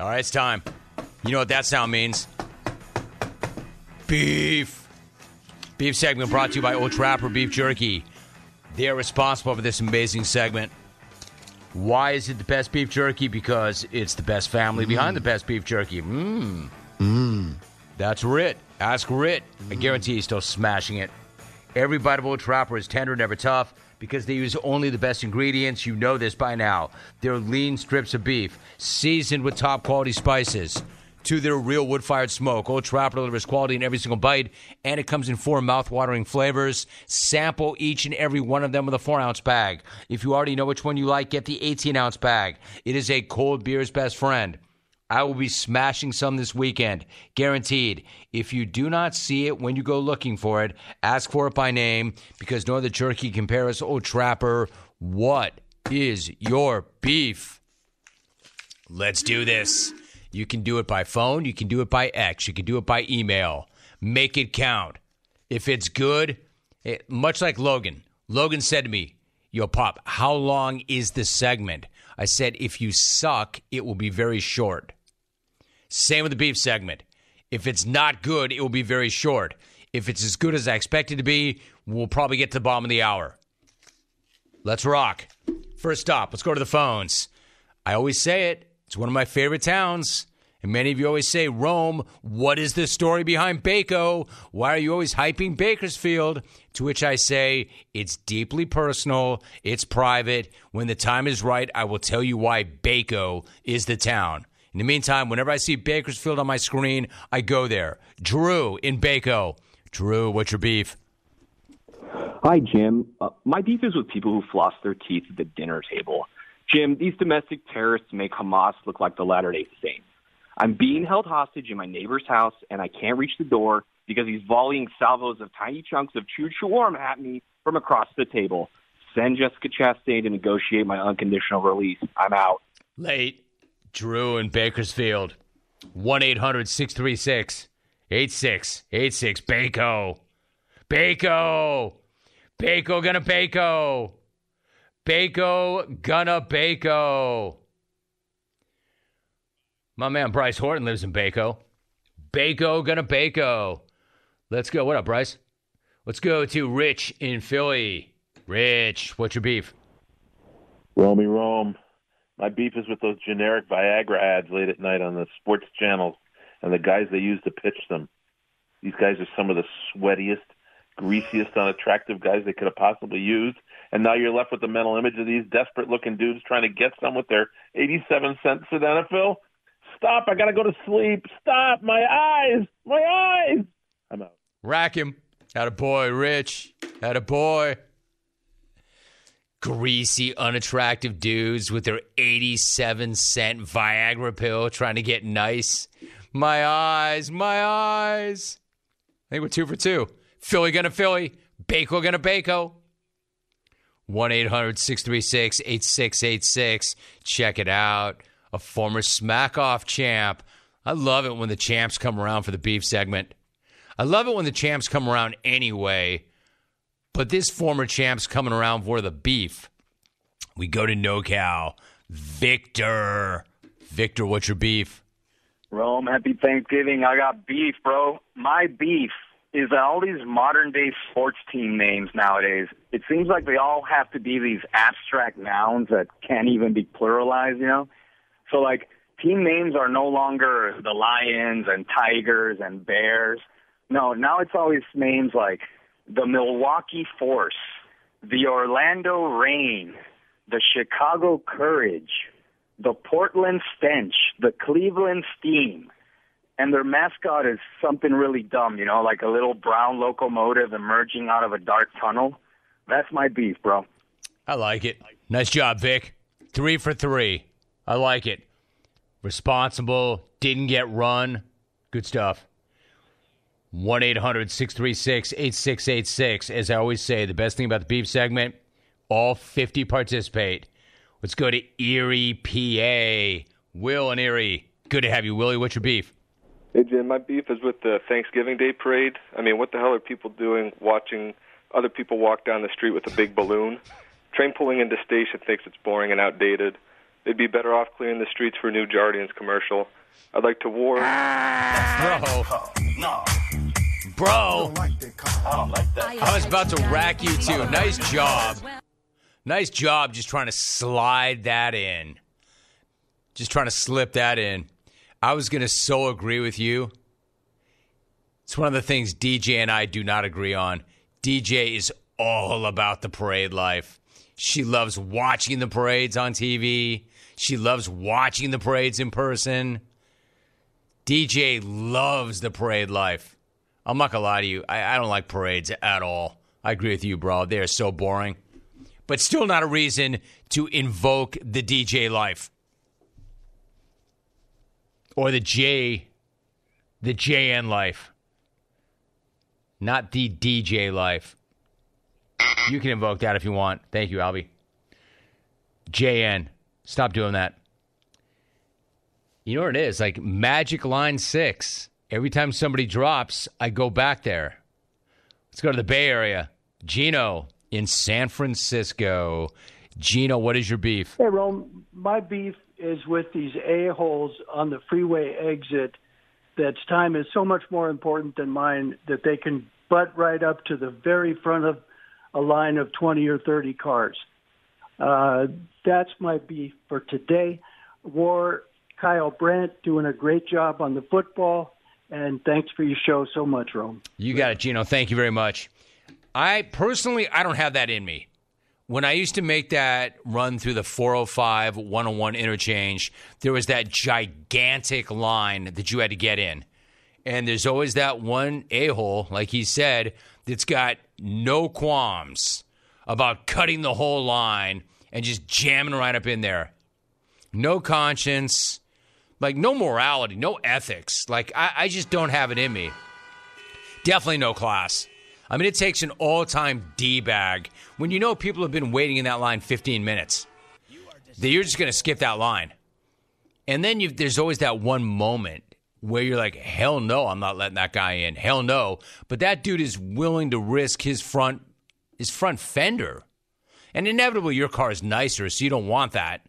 All right, it's time. You know what that sound means? Beef. Beef segment brought to you by Old Trapper Beef Jerky. They're responsible for this amazing segment. Why is it the best beef jerky? Because it's the best family behind the best beef jerky. Mmm. Mmm. That's Rit. Ask Rit. I guarantee he's still smashing it. Every bite of Old Trapper is tender, never tough, because they use only the best ingredients. You know this by now. They're lean strips of beef, seasoned with top quality spices. To their real wood fired smoke. Old Trapper delivers quality in every single bite, and it comes in four mouth watering flavors. Sample each and every one of them with a four ounce bag. If you already know which one you like, get the 18 ounce bag. It is a cold beer's best friend. I will be smashing some this weekend, guaranteed. If you do not see it when you go looking for it, ask for it by name because no other jerky can compare us. Oh, Trapper, what is your beef? Let's do this. You can do it by phone, you can do it by X, you can do it by email. Make it count. If it's good, it, much like Logan, Logan said to me, Yo, Pop, how long is this segment? I said, if you suck, it will be very short. Same with the beef segment. If it's not good, it will be very short. If it's as good as I expect it to be, we'll probably get to the bottom of the hour. Let's rock. First stop, let's go to the phones. I always say it, it's one of my favorite towns. And many of you always say, Rome, what is the story behind Baco? Why are you always hyping Bakersfield? To which I say, it's deeply personal, it's private. When the time is right, I will tell you why Baco is the town. In the meantime, whenever I see Bakersfield on my screen, I go there. Drew in Baco. Drew, what's your beef? Hi, Jim. Uh, my beef is with people who floss their teeth at the dinner table. Jim, these domestic terrorists make Hamas look like the Latter day Saints. I'm being held hostage in my neighbor's house, and I can't reach the door because he's volleying salvos of tiny chunks of chewed shawarma at me from across the table. Send Jessica Chastain to negotiate my unconditional release. I'm out. Late. Drew in Bakersfield. 1 800 636 8686. Baco. Baco. Baco gonna Baco. Baco gonna Baco. My man Bryce Horton lives in Baco. Baco gonna Baco. Let's go. What up, Bryce? Let's go to Rich in Philly. Rich, what's your beef? Romy Rome. My beef is with those generic Viagra ads late at night on the sports channels and the guys they use to pitch them. These guys are some of the sweatiest, greasiest, unattractive guys they could have possibly used. And now you're left with the mental image of these desperate looking dudes trying to get some with their 87 cent sildenafil. Stop. I got to go to sleep. Stop. My eyes. My eyes. I'm out. Rack him. Had a boy, Rich. Had a boy. Greasy, unattractive dudes with their 87 cent Viagra pill trying to get nice. My eyes, my eyes. I think we're two for two. Philly gonna Philly. Baco gonna Baco. 1 800 636 8686. Check it out. A former Smack Off champ. I love it when the champs come around for the beef segment. I love it when the champs come around anyway, but this former champ's coming around for the beef. We go to NoCal. Victor. Victor, what's your beef? Rome, happy Thanksgiving. I got beef, bro. My beef is that all these modern day sports team names nowadays, it seems like they all have to be these abstract nouns that can't even be pluralized, you know? So, like, team names are no longer the Lions and Tigers and Bears. No, now it's always names like the Milwaukee Force, the Orlando Rain, the Chicago Courage, the Portland Stench, the Cleveland Steam. And their mascot is something really dumb, you know, like a little brown locomotive emerging out of a dark tunnel. That's my beef, bro. I like it. Nice job, Vic. Three for three. I like it. Responsible, didn't get run. Good stuff. 1 800 636 8686. As I always say, the best thing about the beef segment, all 50 participate. Let's go to Erie, PA. Will and Erie. Good to have you, Willie. What's your beef? Hey, Jim, my beef is with the Thanksgiving Day parade. I mean, what the hell are people doing watching other people walk down the street with a big balloon? Train pulling into station thinks it's boring and outdated. they'd be better off clearing the streets for a new Jardiance commercial. I'd like to war. Bro. No, oh, Bro. I don't like that. I was about to rack you too. Nice job. Nice job just trying to slide that in. Just trying to slip that in. I was going to so agree with you. It's one of the things DJ and I do not agree on. DJ is all about the parade life. She loves watching the parades on TV. She loves watching the parades in person. DJ loves the parade life. I'm not gonna lie to you. I, I don't like parades at all. I agree with you, bro. They are so boring. But still not a reason to invoke the DJ life. Or the J the JN life. Not the DJ life. You can invoke that if you want. Thank you, Albie. JN. Stop doing that. You know what it is? Like Magic Line 6. Every time somebody drops, I go back there. Let's go to the Bay Area. Gino in San Francisco. Gino, what is your beef? Hey, Rome, my beef is with these a-holes on the freeway exit that's time is so much more important than mine that they can butt right up to the very front of a line of 20 or 30 cars. Uh, that's my beef for today. War, Kyle Brandt doing a great job on the football, and thanks for your show so much, Rome. You got it, Gino. Thank you very much. I personally, I don't have that in me. When I used to make that run through the 405 101 interchange, there was that gigantic line that you had to get in. And there's always that one a hole, like he said, that's got no qualms about cutting the whole line and just jamming right up in there. No conscience, like no morality, no ethics. Like I, I just don't have it in me. Definitely no class. I mean, it takes an all time D bag when you know people have been waiting in that line 15 minutes. That you're just going to skip that line. And then there's always that one moment where you're like, hell no, I'm not letting that guy in. Hell no. But that dude is willing to risk his front his front fender. And inevitably your car is nicer, so you don't want that.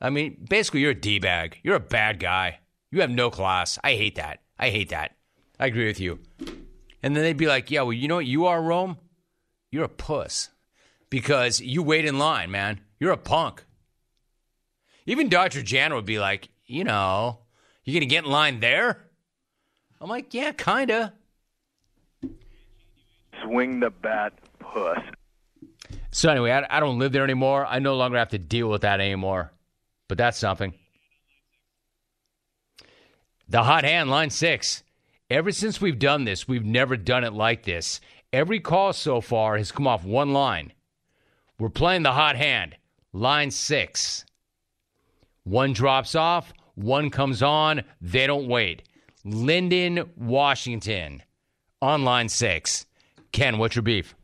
I mean, basically you're a D bag. You're a bad guy. You have no class. I hate that. I hate that. I agree with you. And then they'd be like, yeah, well, you know what you are, Rome? You're a puss. Because you wait in line, man. You're a punk. Even Dr. Jan would be like, you know, you're gonna get in line there? I'm like, yeah, kinda. Swing the bat, puss. So anyway, I, I don't live there anymore. I no longer have to deal with that anymore. But that's something. The hot hand, line six. Ever since we've done this, we've never done it like this. Every call so far has come off one line. We're playing the hot hand, line six. One drops off, one comes on, they don't wait. Lynden, Washington, on line six. Ken, what's your beef?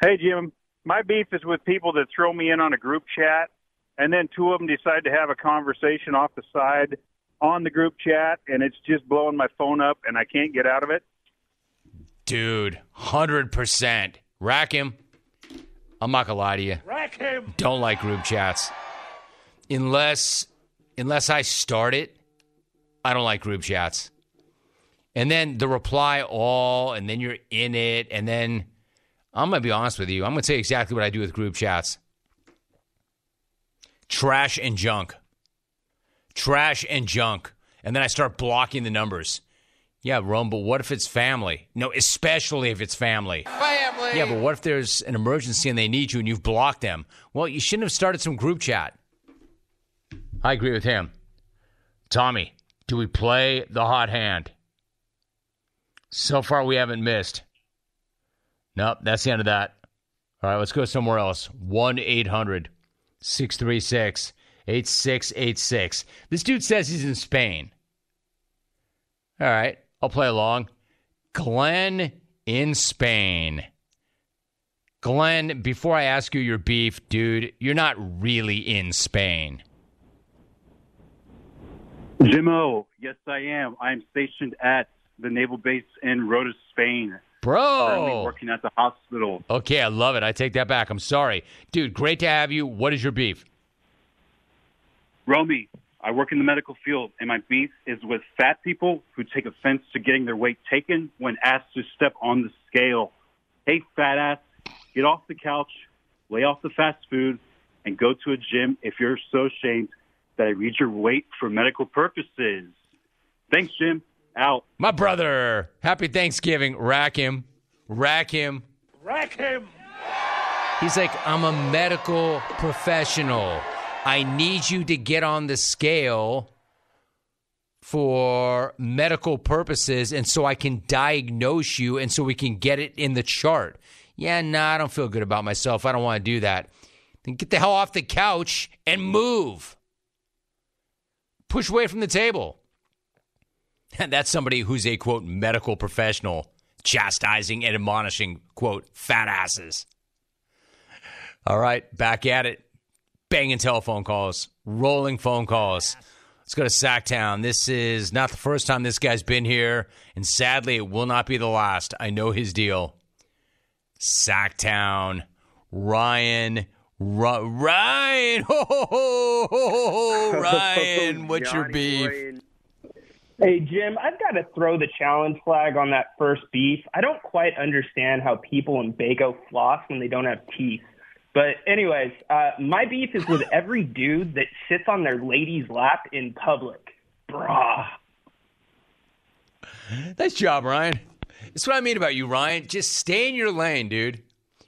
Hey, Jim. My beef is with people that throw me in on a group chat, and then two of them decide to have a conversation off the side on the group chat, and it's just blowing my phone up, and I can't get out of it. Dude, 100%. Rack him. I'm not going to lie to you. Rack him. Don't like group chats. Unless unless I start it, I don't like group chats. And then the reply all, and then you're in it, and then I'm going to be honest with you. I'm going to tell you exactly what I do with group chats trash and junk. Trash and junk. And then I start blocking the numbers. Yeah, Rome, but what if it's family? No, especially if it's family. Family. Yeah, but what if there's an emergency and they need you and you've blocked them? Well, you shouldn't have started some group chat. I agree with him. Tommy, do we play the hot hand? So far, we haven't missed. Nope, that's the end of that. All right, let's go somewhere else. 1 800 636 8686. This dude says he's in Spain. All right, I'll play along. Glenn in Spain. Glenn, before I ask you your beef, dude, you're not really in Spain. Jimmo, yes, I am. I am stationed at the naval base in Rota, Spain. Currently Bro. working at the hospital. Okay, I love it. I take that back. I'm sorry. Dude, great to have you. What is your beef? Romy, I work in the medical field, and my beef is with fat people who take offense to getting their weight taken when asked to step on the scale. Hey, fat ass, get off the couch, lay off the fast food, and go to a gym if you're so ashamed that I read your weight for medical purposes. Thanks, Jim. Out. My brother. Happy Thanksgiving. Rack him. Rack him. Rack him! He's like, I'm a medical professional. I need you to get on the scale for medical purposes and so I can diagnose you and so we can get it in the chart. Yeah, nah, I don't feel good about myself. I don't want to do that. Then get the hell off the couch and move. Push away from the table. And that's somebody who's a quote medical professional chastising and admonishing quote fat asses. All right, back at it. Banging telephone calls, rolling phone calls. Let's go to Sacktown. This is not the first time this guy's been here, and sadly, it will not be the last. I know his deal. Sacktown, Ryan, Ryan, ho, ho, ho, ho, ho, Ryan, what's your beef? Hey, Jim, I've got to throw the challenge flag on that first beef. I don't quite understand how people in Baco floss when they don't have teeth. But, anyways, uh, my beef is with every dude that sits on their lady's lap in public. Brah. Nice job, Ryan. That's what I mean about you, Ryan. Just stay in your lane, dude.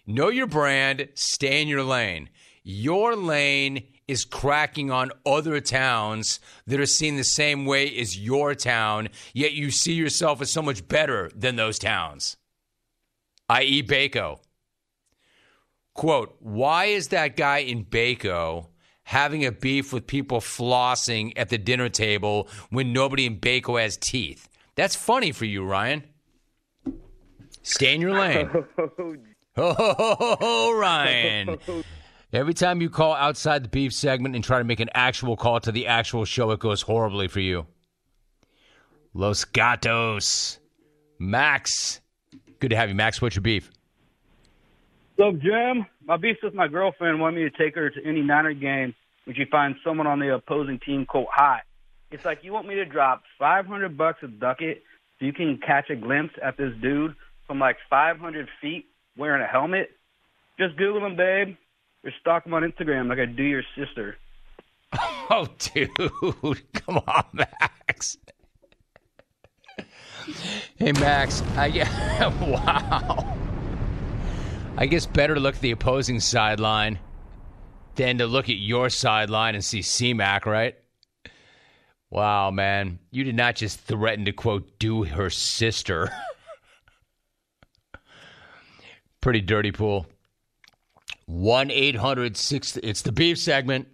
Know your brand, stay in your lane. Your lane is cracking on other towns that are seen the same way as your town, yet you see yourself as so much better than those towns, i.e., Baco. Quote, why is that guy in Baco having a beef with people flossing at the dinner table when nobody in Baco has teeth? That's funny for you, Ryan. Stay in your lane. Oh, Ryan. Every time you call outside the beef segment and try to make an actual call to the actual show, it goes horribly for you. Los Gatos. Max. Good to have you, Max. What's your beef? So, Jim, my beef with my girlfriend wanted me to take her to any Niner game when she finds someone on the opposing team quote hot. It's like you want me to drop five hundred bucks a ducat so you can catch a glimpse at this dude from like five hundred feet wearing a helmet. Just Google him, babe, or stalk him on Instagram like I do your sister. Oh, dude. Come on, Max. Hey, Max. I wow. I guess better to look at the opposing sideline than to look at your sideline and see C-Mac, right? Wow, man. You did not just threaten to, quote, do her sister. Pretty dirty pool. 1 800 6. It's the beef segment.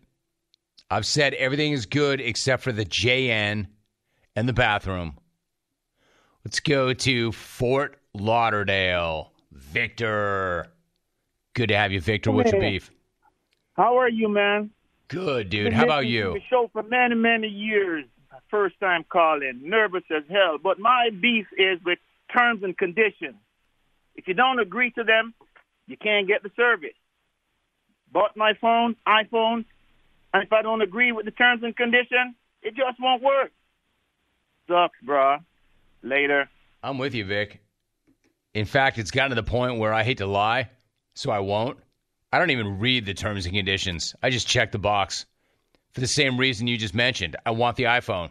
I've said everything is good except for the JN and the bathroom. Let's go to Fort Lauderdale. Victor. Good to have you, Victor. What's your beef? How are you, man? Good, dude. Been How about you? The show for many, many years. First time calling, nervous as hell. But my beef is with terms and conditions. If you don't agree to them, you can't get the service. Bought my phone, iPhone, and if I don't agree with the terms and conditions, it just won't work. Sucks, bruh. Later. I'm with you, Vic. In fact, it's gotten to the point where I hate to lie, so I won't. I don't even read the terms and conditions. I just check the box. For the same reason you just mentioned. I want the iPhone.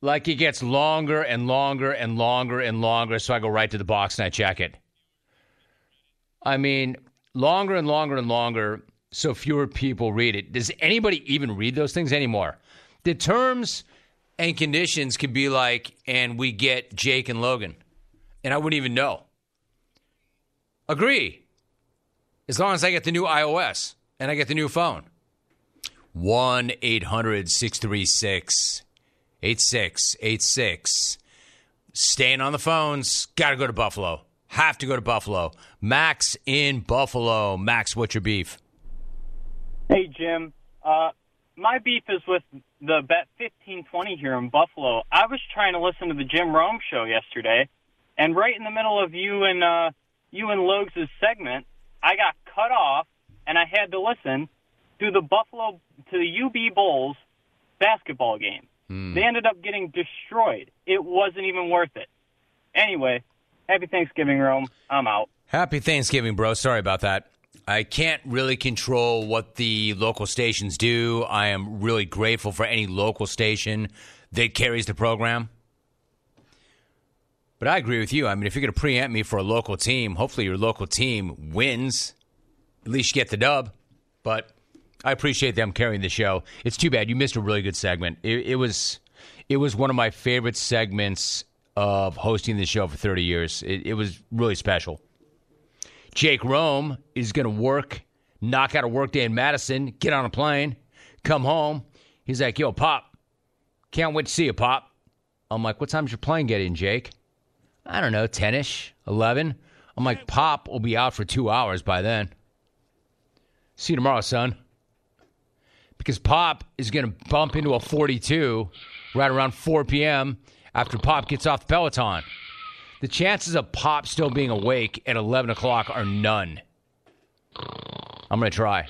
Like it gets longer and longer and longer and longer, so I go right to the box and I check it. I mean, longer and longer and longer, so fewer people read it. Does anybody even read those things anymore? The terms and conditions could be like, and we get Jake and Logan, and I wouldn't even know. Agree. As long as I get the new iOS and I get the new phone. 1 800 636 8686. Staying on the phones. Got to go to Buffalo. Have to go to Buffalo. Max in Buffalo. Max, what's your beef? Hey, Jim. Uh, my beef is with the Bet 1520 here in Buffalo. I was trying to listen to the Jim Rome show yesterday, And right in the middle of you and uh, you and Logs' segment, I got cut off, and I had to listen to the Buffalo to the UB Bulls basketball game. Hmm. They ended up getting destroyed. It wasn't even worth it. Anyway, happy Thanksgiving, Rome. I'm out. Happy Thanksgiving, bro. Sorry about that. I can't really control what the local stations do. I am really grateful for any local station that carries the program. But I agree with you. I mean, if you're going to preempt me for a local team, hopefully your local team wins. At least you get the dub. But I appreciate them carrying the show. It's too bad you missed a really good segment. It, it was, it was one of my favorite segments of hosting the show for 30 years. It, it was really special. Jake Rome is going to work, knock out a workday in Madison, get on a plane, come home. He's like, yo, Pop, can't wait to see you, Pop. I'm like, what time's your plane get in, Jake? I don't know, 10 ish, 11. I'm like, Pop will be out for two hours by then. See you tomorrow, son. Because Pop is going to bump into a 42 right around 4 p.m. after Pop gets off the Peloton. The chances of Pop still being awake at 11 o'clock are none. I'm going to try.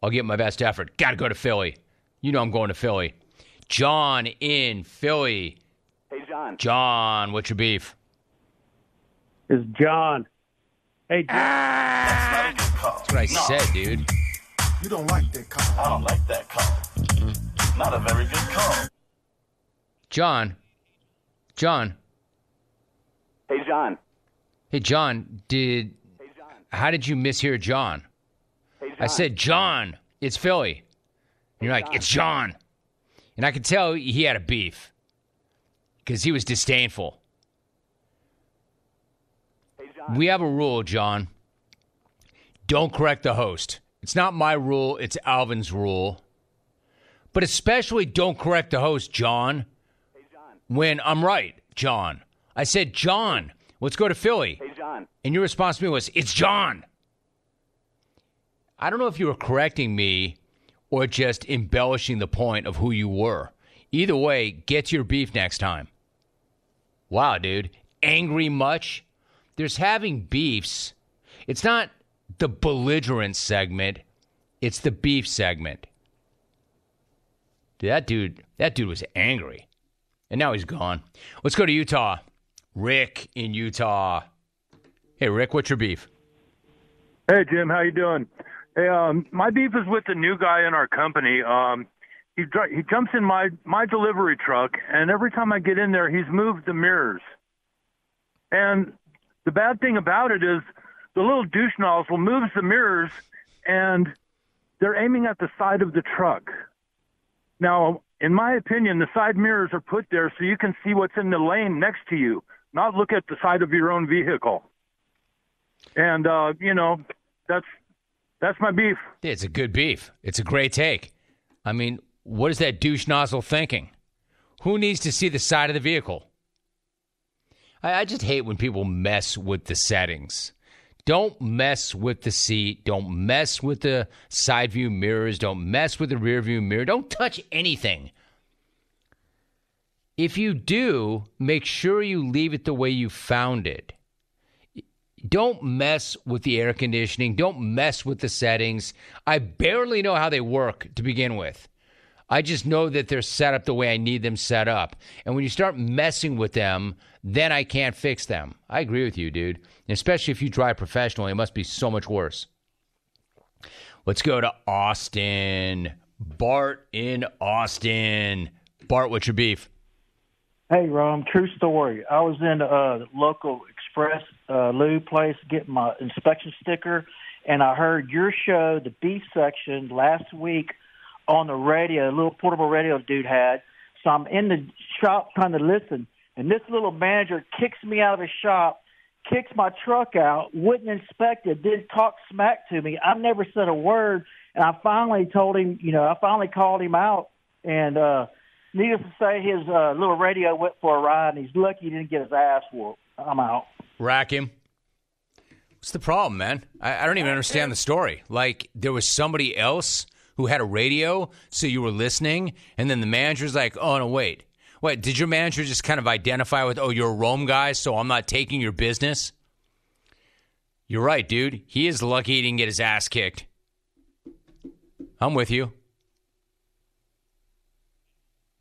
I'll give my best effort. Got to go to Philly. You know I'm going to Philly. John in Philly. Hey, John. John, what's your beef? Is John. Hey, John. That's what I said, dude. You don't like that call. I don't like that call. Not a very good call. John. John. Hey, John. Hey, John, did. How did you mishear John? I said, John, it's Philly. And you're like, it's John. And I could tell he had a beef because he was disdainful. We have a rule, John. Don't correct the host. It's not my rule, it's Alvin's rule. But especially don't correct the host, John. When I'm right, John. I said, John, let's go to Philly. Hey, John. And your response to me was, It's John. I don't know if you were correcting me or just embellishing the point of who you were. Either way, get your beef next time. Wow, dude. Angry much? There's having beefs. It's not the belligerent segment, it's the beef segment. Dude, that dude, that dude was angry. And now he's gone. Let's go to Utah. Rick in Utah. Hey, Rick, what's your beef? Hey Jim, how you doing? Hey, um, my beef is with the new guy in our company. Um, he he jumps in my my delivery truck, and every time I get in there, he's moved the mirrors. And the bad thing about it is, the little douche nozzle moves the mirrors, and they're aiming at the side of the truck. Now, in my opinion, the side mirrors are put there so you can see what's in the lane next to you, not look at the side of your own vehicle. And uh, you know, that's that's my beef. It's a good beef. It's a great take. I mean, what is that douche nozzle thinking? Who needs to see the side of the vehicle? I, I just hate when people mess with the settings. Don't mess with the seat. Don't mess with the side view mirrors. Don't mess with the rear view mirror. Don't touch anything. If you do, make sure you leave it the way you found it. Don't mess with the air conditioning. Don't mess with the settings. I barely know how they work to begin with. I just know that they're set up the way I need them set up. And when you start messing with them, then I can't fix them. I agree with you, dude. Especially if you drive professionally, it must be so much worse. Let's go to Austin. Bart in Austin. Bart, what's your beef? Hey, Rom, true story. I was in a local express uh, lube place getting my inspection sticker, and I heard your show, the beef section, last week on the radio, a little portable radio dude had. So I'm in the shop trying to listen, and this little manager kicks me out of the shop, kicks my truck out, wouldn't inspect it, didn't talk smack to me. I've never said a word, and I finally told him, you know, I finally called him out, and uh, needless to say, his uh, little radio went for a ride, and he's lucky he didn't get his ass whooped. I'm out. Rack him. What's the problem, man? I, I don't even understand the story. Like, there was somebody else who had a radio, so you were listening, and then the manager's like, oh, no, wait. wait." did your manager just kind of identify with? Oh, you're a Rome guy, so I'm not taking your business. You're right, dude. He is lucky he didn't get his ass kicked. I'm with you.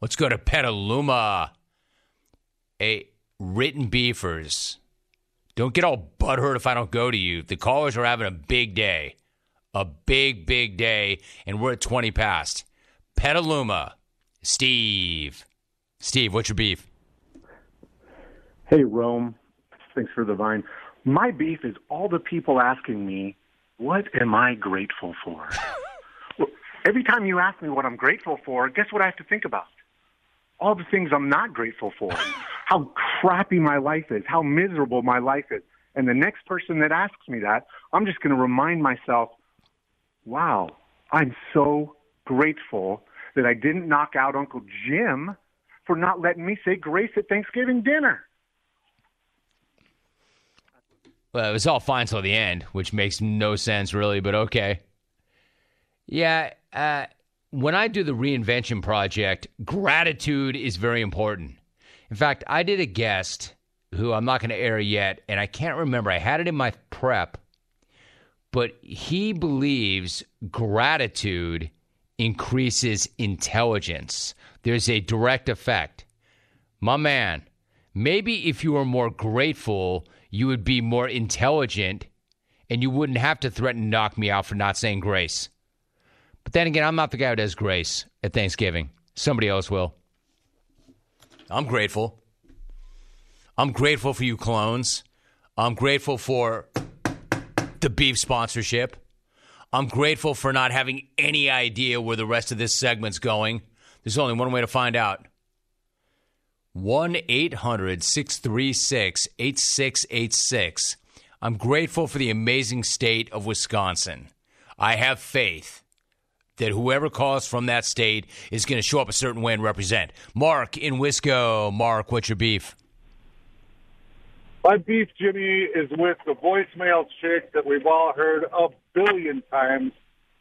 Let's go to Petaluma. A written beefers. Don't get all butthurt if I don't go to you. The callers are having a big day. A big, big day, and we're at 20 past. Petaluma. Steve. Steve, what's your beef? Hey, Rome. Thanks for the vine. My beef is all the people asking me, what am I grateful for? well, every time you ask me what I'm grateful for, guess what I have to think about? All the things I'm not grateful for. how crappy my life is, how miserable my life is. And the next person that asks me that, I'm just going to remind myself, wow, I'm so grateful that I didn't knock out Uncle Jim for not letting me say grace at Thanksgiving dinner. Well, it was all fine till the end, which makes no sense really, but okay. Yeah, uh, when I do the reinvention project, gratitude is very important. In fact, I did a guest who I'm not going to air yet, and I can't remember. I had it in my prep, but he believes gratitude increases intelligence. There's a direct effect. My man, maybe if you were more grateful, you would be more intelligent and you wouldn't have to threaten to knock me out for not saying grace. But then again, I'm not the guy who does grace at Thanksgiving. Somebody else will. I'm grateful. I'm grateful for you clones. I'm grateful for the beef sponsorship. I'm grateful for not having any idea where the rest of this segment's going. There's only one way to find out. 1 800 636 8686. I'm grateful for the amazing state of Wisconsin. I have faith that whoever calls from that state is going to show up a certain way and represent. Mark in Wisco. Mark, what's your beef? My beef, Jimmy, is with the voicemail chick that we've all heard a billion times.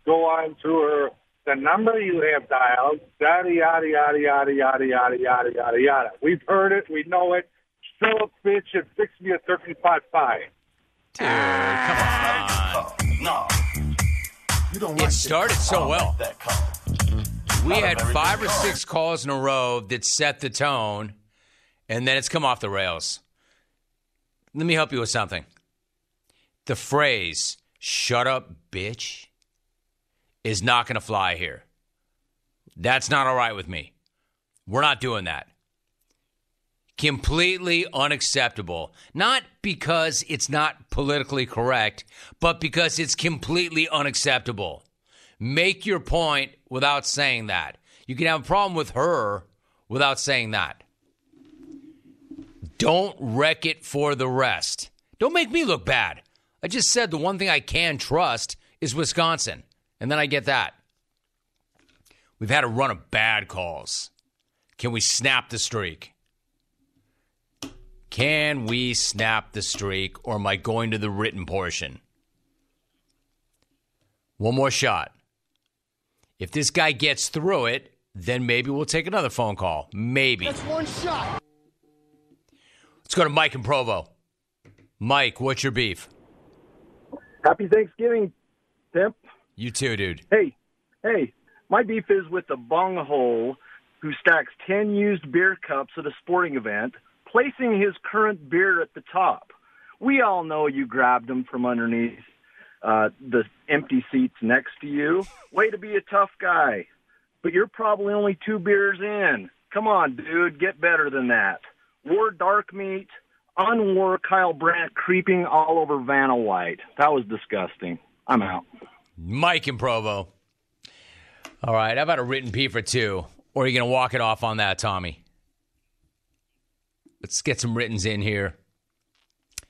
Go on to her. The number you have dialed, yada, yada, yada, yada, yada, yada, yada, yada, yada. We've heard it. We know it. Fill up, bitch, and fix me a turkey pot pie. Dude, come on. No. You don't It started so well. We had five or six calls in a row that set the tone, and then it's come off the rails. Let me help you with something. The phrase, shut up, bitch, is not going to fly here. That's not all right with me. We're not doing that. Completely unacceptable. Not because it's not politically correct, but because it's completely unacceptable. Make your point without saying that. You can have a problem with her without saying that. Don't wreck it for the rest. Don't make me look bad. I just said the one thing I can trust is Wisconsin, and then I get that. We've had a run of bad calls. Can we snap the streak? Can we snap the streak, or am I going to the written portion? One more shot. If this guy gets through it, then maybe we'll take another phone call. Maybe. That's one shot. Let's go to Mike in Provo. Mike, what's your beef? Happy Thanksgiving, Pimp. You too, dude. Hey, hey, my beef is with the bunghole who stacks 10 used beer cups at a sporting event, placing his current beer at the top. We all know you grabbed him from underneath uh, the empty seats next to you. Way to be a tough guy. But you're probably only two beers in. Come on, dude, get better than that. Wore dark meat, unwore Kyle Brandt creeping all over Vanna White. That was disgusting. I'm out. Mike in Provo. All right, how about a written P for two? Or are you going to walk it off on that, Tommy? Let's get some writtens in here.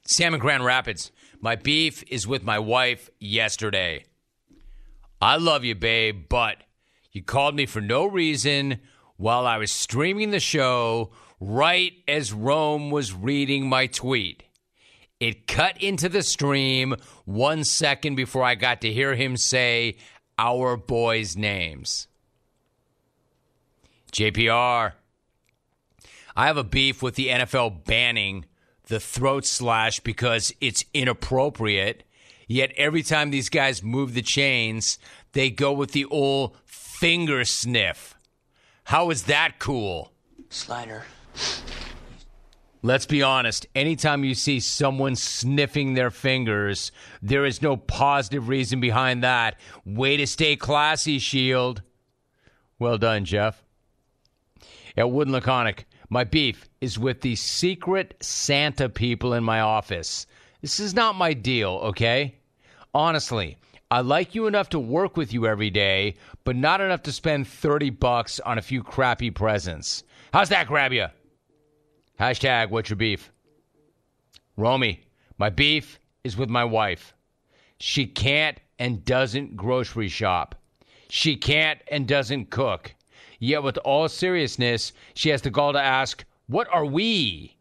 Sam in Grand Rapids. My beef is with my wife yesterday. I love you, babe, but you called me for no reason while I was streaming the show right as Rome was reading my tweet. It cut into the stream one second before I got to hear him say our boys' names. JPR, I have a beef with the NFL banning the throat slash because it's inappropriate. Yet every time these guys move the chains, they go with the old finger sniff. How is that cool? Slider. Let's be honest. Anytime you see someone sniffing their fingers, there is no positive reason behind that. Way to stay classy, Shield. Well done, Jeff. At Wood Laconic, my beef is with the secret Santa people in my office. This is not my deal, okay? Honestly, I like you enough to work with you every day, but not enough to spend 30 bucks on a few crappy presents. How's that grab you? Hashtag what's your beef? Romy, my beef is with my wife. She can't and doesn't grocery shop. She can't and doesn't cook. Yet, with all seriousness, she has the gall to ask, What are we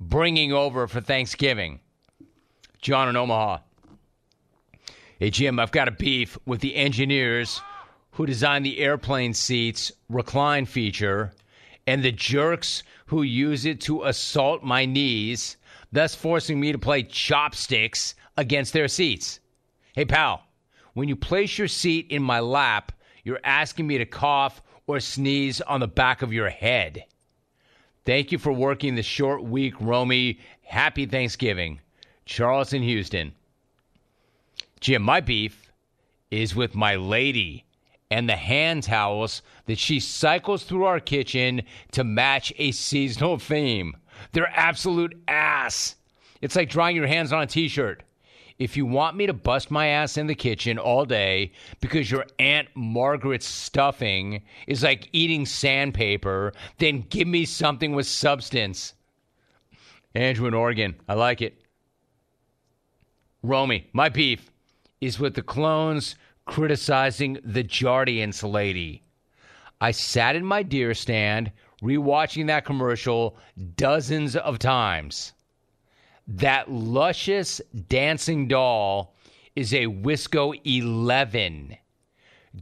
bringing over for Thanksgiving? John in Omaha. Hey, Jim, I've got a beef with the engineers who designed the airplane seats recline feature and the jerks who use it to assault my knees, thus forcing me to play chopsticks against their seats. Hey, pal, when you place your seat in my lap, you're asking me to cough or sneeze on the back of your head. Thank you for working the short week, Romy. Happy Thanksgiving. Charles in Houston. Jim, my beef is with my lady and the hand towels that she cycles through our kitchen to match a seasonal theme. They're absolute ass. It's like drying your hands on a t shirt. If you want me to bust my ass in the kitchen all day because your Aunt Margaret's stuffing is like eating sandpaper, then give me something with substance. Andrew in Oregon, I like it. Romy, my beef is with the clones criticizing the Jardiance lady. I sat in my deer stand rewatching that commercial dozens of times. That luscious dancing doll is a Wisco 11.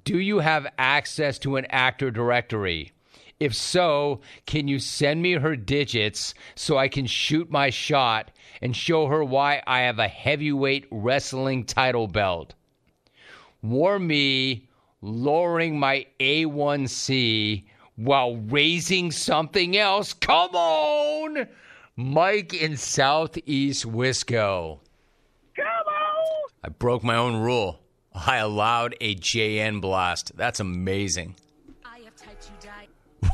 Do you have access to an actor directory? If so, can you send me her digits so I can shoot my shot and show her why I have a heavyweight wrestling title belt? War me lowering my A1C while raising something else. Come on! Mike in Southeast Wisco. Come on! I broke my own rule. I allowed a JN blast. That's amazing. I have typed you die.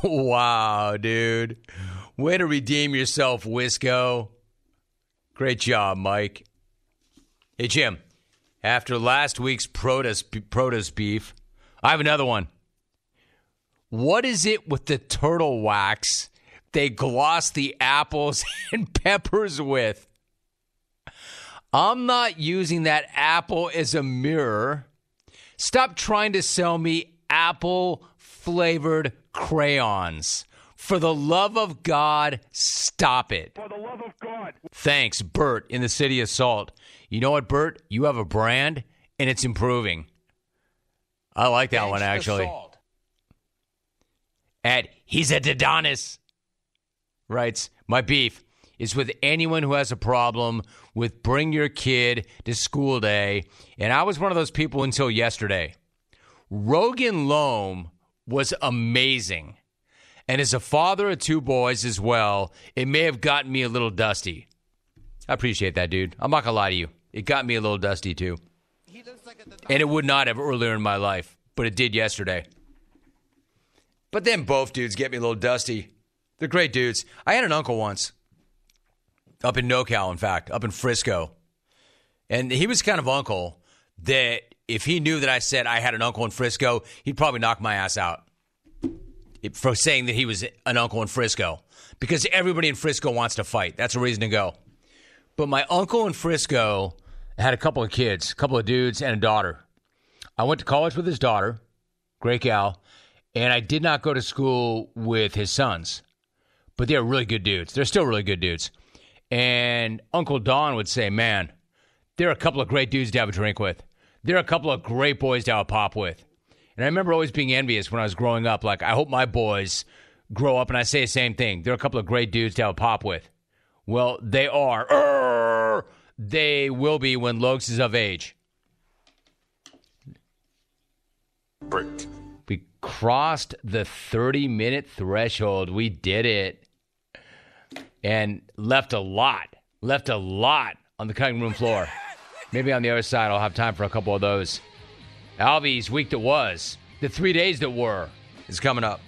wow, dude. Way to redeem yourself, Wisco. Great job, Mike. Hey, Jim. After last week's produce, produce beef, I have another one. What is it with the turtle wax they gloss the apples and peppers with? I'm not using that apple as a mirror. Stop trying to sell me apple flavored crayons. For the love of God, stop it. For the love of God. Thanks, Bert in the city of Salt. You know what, Bert? You have a brand and it's improving. I like that one actually. At he's a Dodonis writes, My beef is with anyone who has a problem with bring your kid to school day. And I was one of those people until yesterday. Rogan Loam was amazing. And as a father of two boys as well, it may have gotten me a little dusty. I appreciate that, dude. I'm not going to lie to you. It got me a little dusty, too. And it would not have earlier in my life, but it did yesterday. But then both dudes get me a little dusty. They're great dudes. I had an uncle once, up in NoCal, in fact, up in Frisco. And he was kind of uncle that if he knew that I said I had an uncle in Frisco, he'd probably knock my ass out for saying that he was an uncle in Frisco because everybody in Frisco wants to fight. That's a reason to go. But my uncle in Frisco had a couple of kids, a couple of dudes, and a daughter. I went to college with his daughter, great gal, and I did not go to school with his sons, but they're really good dudes. They're still really good dudes. And Uncle Don would say, Man, there are a couple of great dudes to have a drink with. There are a couple of great boys to have a pop with. And I remember always being envious when I was growing up. Like, I hope my boys grow up and I say the same thing. There are a couple of great dudes to have a pop with. Well, they are. They will be when Lokes is of age. Break. Crossed the 30 minute threshold. We did it. And left a lot, left a lot on the cutting room floor. Maybe on the other side, I'll have time for a couple of those. Albie's week that was, the three days that were, is coming up.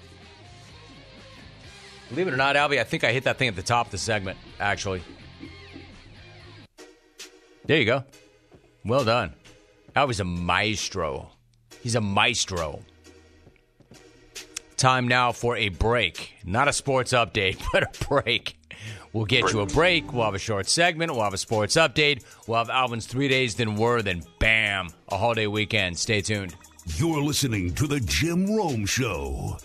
Believe it or not, Albie, I think I hit that thing at the top of the segment, actually. There you go. Well done. Albie's a maestro. He's a maestro. Time now for a break. Not a sports update, but a break. We'll get you a break. We'll have a short segment. We'll have a sports update. We'll have Alvin's three days, then were, then bam, a holiday weekend. Stay tuned. You're listening to The Jim Rome Show.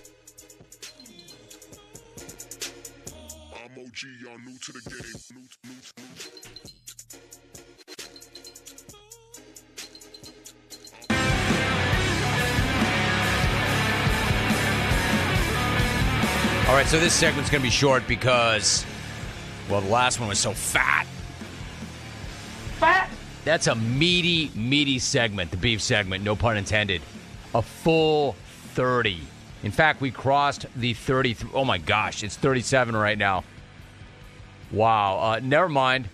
All right, so this segment's going to be short because, well, the last one was so fat. Fat? That's a meaty, meaty segment, the beef segment, no pun intended. A full 30. In fact, we crossed the 30. Oh my gosh, it's 37 right now. Wow. Uh, never mind.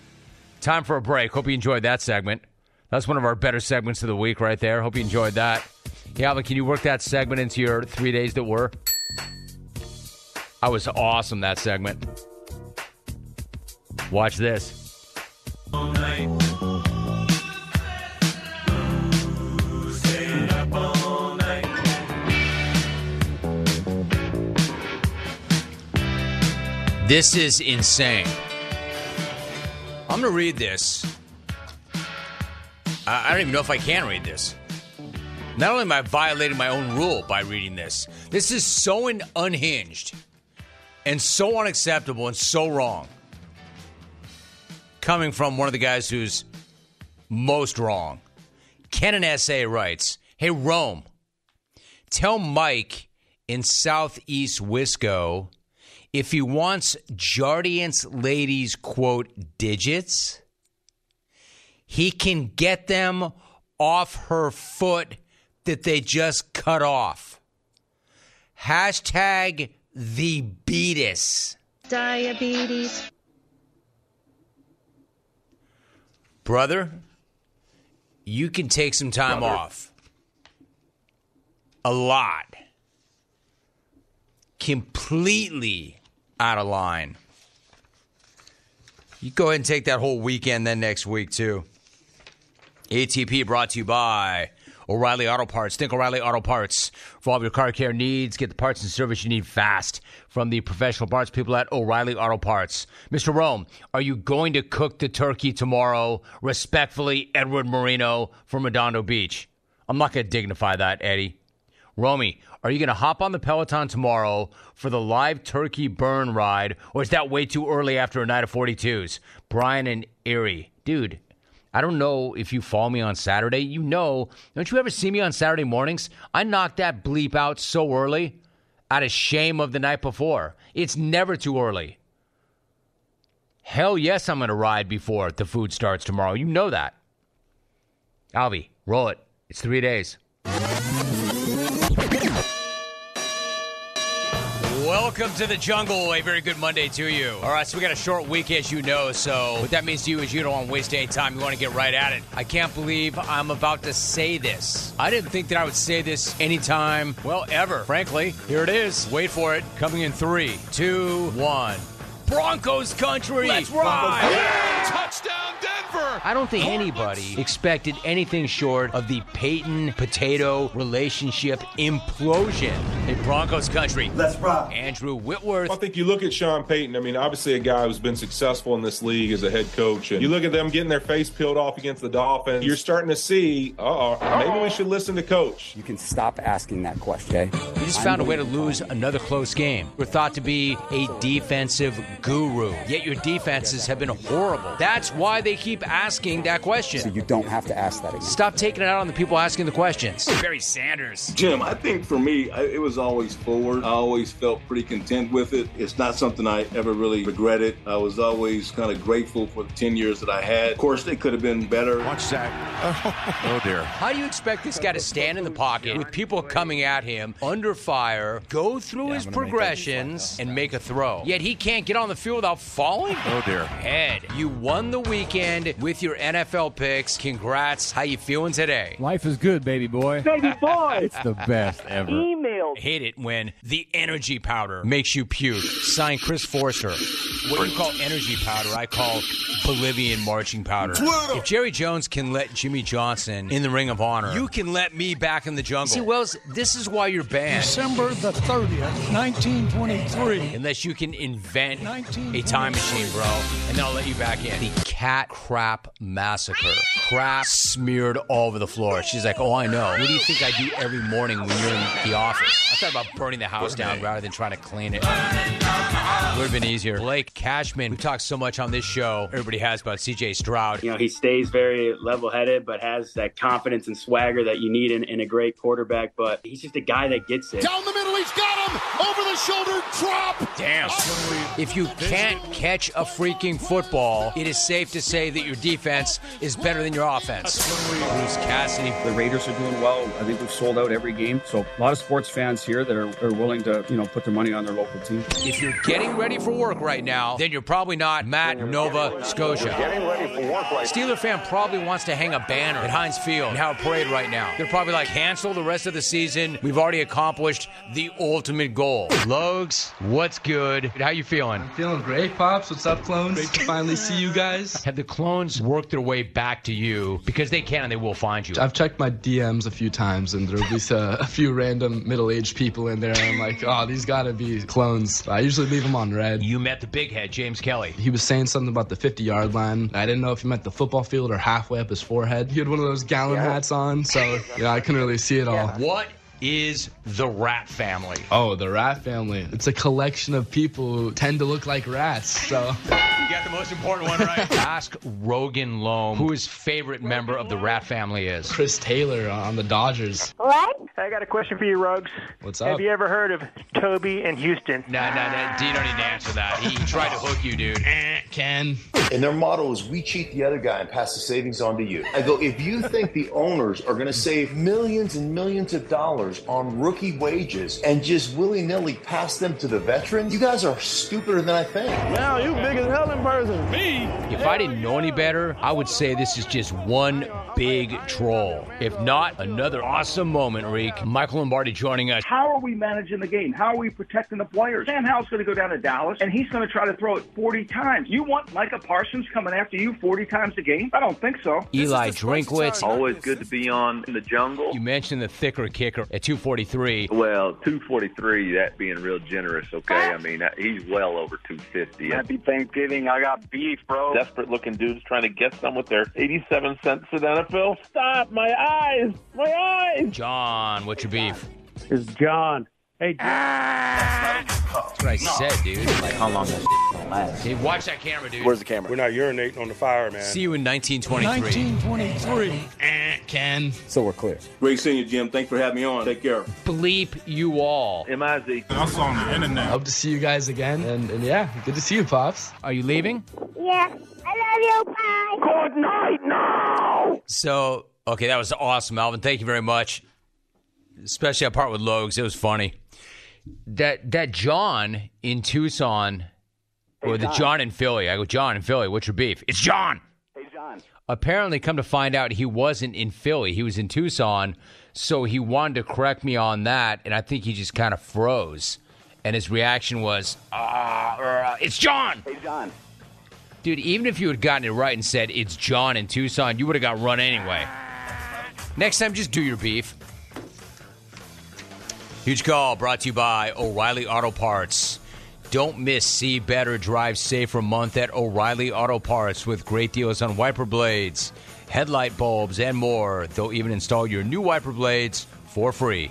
Time for a break. Hope you enjoyed that segment. That's one of our better segments of the week right there. Hope you enjoyed that. Yeah, but can you work that segment into your three days that were? I was awesome that segment. Watch this. This is insane. I'm going to read this. I I don't even know if I can read this. Not only am I violating my own rule by reading this, this is so unhinged and so unacceptable and so wrong. Coming from one of the guys who's most wrong. Ken SA writes Hey, Rome, tell Mike in Southeast Wisco if he wants Jardiance ladies, quote, digits, he can get them off her foot that they just cut off. Hashtag the beatus. Diabetes. Brother, you can take some time Brother. off. A lot. Completely out of line. You go ahead and take that whole weekend then next week, too. ATP brought to you by O'Reilly Auto Parts. Think O'Reilly Auto Parts for all of your car care needs. Get the parts and service you need fast from the professional parts people at O'Reilly Auto Parts. Mr. Rome, are you going to cook the turkey tomorrow? Respectfully, Edward Marino from Redondo Beach. I'm not going to dignify that, Eddie. Romy, are you going to hop on the Peloton tomorrow for the live turkey burn ride, or is that way too early after a night of 42s? Brian and Erie. Dude, I don't know if you follow me on Saturday. You know, don't you ever see me on Saturday mornings? I knock that bleep out so early out of shame of the night before. It's never too early. Hell yes, I'm going to ride before the food starts tomorrow. You know that. Alvy, roll it. It's three days. Welcome to the jungle. A very good Monday to you. All right, so we got a short week, as you know. So, what that means to you is you don't want to waste any time. You want to get right at it. I can't believe I'm about to say this. I didn't think that I would say this anytime, well, ever. Frankly, here it is. Wait for it. Coming in three, two, one. Broncos country. Let's ride. Touchdown, Denver! I don't think anybody expected anything short of the Payton potato relationship implosion in Broncos country. Let's rock. Andrew Whitworth. I think you look at Sean Payton. I mean, obviously a guy who's been successful in this league as a head coach, and you look at them getting their face peeled off against the Dolphins. You're starting to see, uh oh, maybe we should listen to coach. You can stop asking that question. We just found a way to lose another close game. We're thought to be a defensive guru, yet your defenses have been horrible. That's why they keep asking asking that question. So you don't have to ask that again. Stop taking it out on the people asking the questions. Barry Sanders. Jim, I think for me, I, it was always forward. I always felt pretty content with it. It's not something I ever really regretted. I was always kind of grateful for the 10 years that I had. Of course, they could have been better. Watch that. Oh, oh, dear. How do you expect this guy to stand in the pocket with people coming at him under fire, go through his progressions, and make a throw? Yet he can't get on the field without falling? Oh, dear. Head. You won the weekend with your NFL picks. Congrats. How you feeling today? Life is good, baby boy. Baby boy. it's the best ever. Email. Hate it when the energy powder makes you puke. Signed Chris Forster. What you call energy powder, I call Bolivian marching powder. If Jerry Jones can let Jimmy Johnson in the Ring of Honor, you can let me back in the jungle. See, Wells, this is why you're banned. December the 30th, 1923. Unless you can invent a time machine, bro, and then I'll let you back in. The cat crap massacre. Crap smeared all over the floor. She's like, oh, I know. What do you think I do every morning when you're in the office? I thought about burning the house down rather than trying to clean it. Would have been easier. Blake Cashman, we talked so much on this show, everybody has about CJ Stroud. You know, he stays very level headed, but has that confidence and swagger that you need in, in a great quarterback. But he's just a guy that gets it. Down the middle, he's got him! Over the shoulder, drop! Damn. If you can't catch a freaking football, it is safe to say that your defense is better than your offense. Bruce Cassidy. The Raiders are doing well. I think we've sold out every game. So a lot of sports fans here that are, are willing to, you know, put their money on their local team. If you're getting ready for work right now, then you're probably not Matt Nova Scotia. Steeler fan probably wants to hang a banner at Heinz Field and have a parade right now. They're probably like, cancel the rest of the season. We've already accomplished the ultimate goal. Logs, what's good? How you feeling? Feeling great, Pops. What's up, clones? Great to finally see you guys. Have the clones worked their way back to you because they can and they will find you? I've checked my DMs a few times, and there'll be uh, a few random middle-aged people in there. And I'm like, oh, these gotta be clones. I usually leave them on red. You met the big head, James Kelly. He was saying something about the 50-yard line. I didn't know if he meant the football field or halfway up his forehead. He had one of those gallon hats on, so yeah, I couldn't really see it all. What is the Rat Family? Oh, the Rat Family. It's a collection of people who tend to look like rats. So You got the most important one right. Ask Rogan Loam who his favorite member of the Rat Family is. Chris Taylor on the Dodgers. What? I got a question for you, Rugs. What's up? Have you ever heard of Toby and Houston? No, no, no. D don't need to answer that. He tried to hook you, dude. Eh, Ken. And their motto is we cheat the other guy and pass the savings on to you. I go, if you think the owners are going to save millions and millions of dollars on rookie wages and just willy nilly pass them to the veterans, you guys are stupider than I think. Now you big as hell in person. Me? If I didn't know any better, I would say this is just one big troll. If not, another awesome moment, Reek. Michael Lombardi joining us. How are we managing the game? How are we protecting the players? Sam Howell's going to go down to Dallas, and he's going to try to throw it 40 times. You want Micah Parsons coming after you 40 times a game? I don't think so. Eli Drinkwitz. Always good to be on in the jungle. You mentioned the thicker kicker at 243. Well, 243, that being real generous, okay? I mean, uh, he's well over 250. Happy Thanksgiving. I got beef, bro. Desperate looking dudes trying to get some with their 87 cents at NFL. Stop! My eyes! My eyes! John, what's your beef? Is John. Hey, John. That's what I said, dude. Like, how long does gonna? Hey, watch that camera, dude. Where's the camera? We're not urinating on the fire, man. See you in 1923. 1923. Eh, Ken. So we're clear. Great seeing you, Jim. Thanks for having me on. Take care. Bleep you all. M-I-Z. I saw on the internet. Hope to see you guys again. And, and yeah, good to see you, Pops. Are you leaving? Yeah. I love you. Bye. Good night now. So, okay, that was awesome, Alvin. Thank you very much. Especially that part with Logs. It was funny. That that John in Tucson, or the John. John in Philly. I go, John in Philly, what's your beef? It's John. Hey, John. Apparently, come to find out, he wasn't in Philly. He was in Tucson. So he wanted to correct me on that, and I think he just kind of froze. And his reaction was, ah, uh, it's John. Hey, John. Dude, even if you had gotten it right and said it's John in Tucson, you would have got run anyway. Next time, just do your beef. Huge call brought to you by O'Reilly Auto Parts. Don't miss See Better, Drive Safer month at O'Reilly Auto Parts with great deals on wiper blades, headlight bulbs, and more. They'll even install your new wiper blades for free.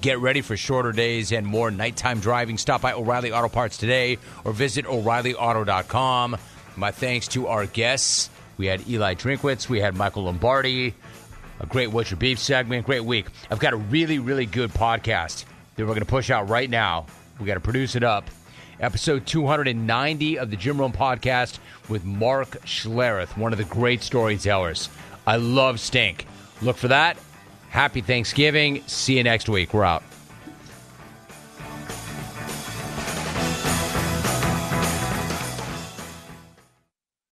Get ready for shorter days and more nighttime driving. Stop by O'Reilly Auto Parts today or visit O'ReillyAuto.com. My thanks to our guests We had Eli Drinkwitz. We had Michael Lombardi. A great What's Your Beef segment. Great week. I've got a really, really good podcast that we're going to push out right now. We got to produce it up. Episode 290 of the Jim Rome podcast with Mark Schlereth, one of the great storytellers. I love Stink. Look for that. Happy Thanksgiving. See you next week. We're out.